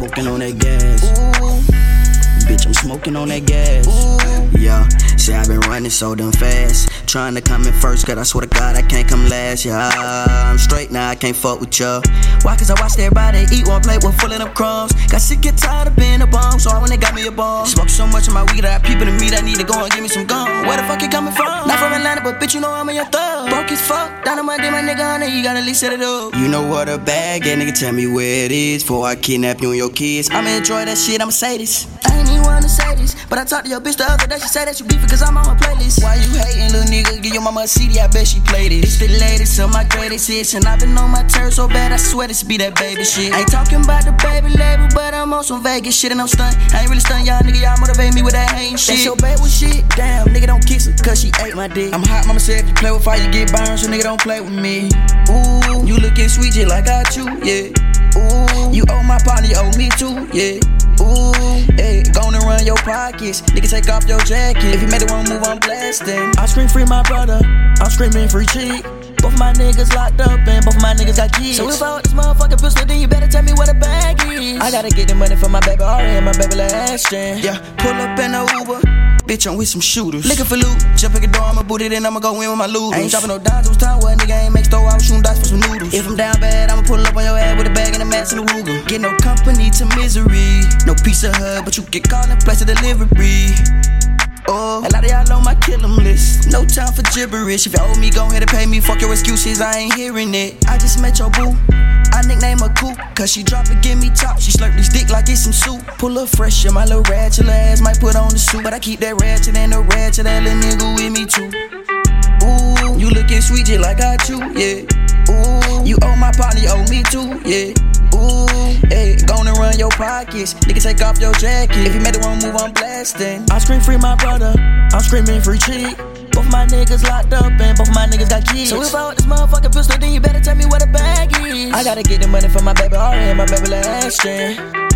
smoking on that gas. Ooh, Bitch, I'm smoking on that gas. ooh. Yeah, say I've been running so damn fast. Trying to come in first, cause I swear to God I can't come last. Yeah, I'm straight I can't fuck with ya. Why? Cause I watched everybody eat one plate with full of them crumbs. Got sick and tired of being a bum, so I went and got me a bomb. Smoke so much of my weed I people to meet, I need to go and give me some gum. Where the fuck it coming from? Not from Atlanta, but bitch, you know I'm in your thug. Broke as fuck, down on my day, my nigga on it, you gotta at least set it up. You know what a bag, yeah, nigga, tell me where it is. Before I kidnap you and your kids. I'ma enjoy that shit, I'ma say this. I ain't even wanna say this, but I talked to your bitch the other day, she said that you beefing cause I'm on her playlist. Why you hating, little nigga? Give your mama a CD, I bet she played it. It's the latest of my greatest hits, and I've been on my turf so bad, I swear this be that baby shit. I ain't talking about the baby label, but I'm on some Vegas shit, and I'm stunned. I ain't really stunned, y'all nigga, y'all motivate me with that hating shit. That's your baby shit, damn, nigga don't kiss her, cause she ate my dick. I'm hot, mama said if you play with fire, you get burned, so nigga don't play with me. Ooh, you looking sweet just like I chew, yeah. Ooh, you owe my partner, you owe me too, yeah. Ooh, hey, gonna run your pockets. Nigga, take off your jacket. If you made it one move, I'm blasting. I scream free my brother. I'm screaming free cheek. Both of my niggas locked up and both of my niggas got kids. So if I want this motherfucking pistol, then you better tell me where the bag is. I gotta get the money for my baby Ari and my baby last Yeah, pull up in a Uber. Bitch, I'm with some shooters. Looking for loot. Jump at the door, I'ma boot it in, I'ma go in with my loot. Ain't dropping no dimes, it was time where a nigga ain't make store, I was shooting dice for some noodles. If I'm down bad, I'ma pull up on your ass with a bag and a mask and a Ruger. Get no company to misery. No piece of hub, but you get called in place of delivery. Oh, a lot of y'all know my kill 'em list. No time for gibberish. If you owe me, go ahead and pay me. Fuck your excuses, I ain't hearing it. I just met your boo. I nickname her cool, cause she drop it, give me top. She slurp this dick like it's some soup. Pull up fresh, yeah, my little ratchet ass might put on the suit. But I keep that ratchet and the ratchet, that little nigga with me too. Ooh, you looking sweet just like I chew, yeah. Ooh, you owe my partner, you owe me too, yeah. Ooh, hey, gonna run your pockets. Nigga, take off your jacket. If you made the wrong move, I'm blasting. I scream free my brother, I'm screaming free cheek. Both my niggas locked up and both my niggas got kids. So if I want this motherfucking pistol, then you better tell me where the bag is. I gotta get the money for my baby Ari and my baby last year.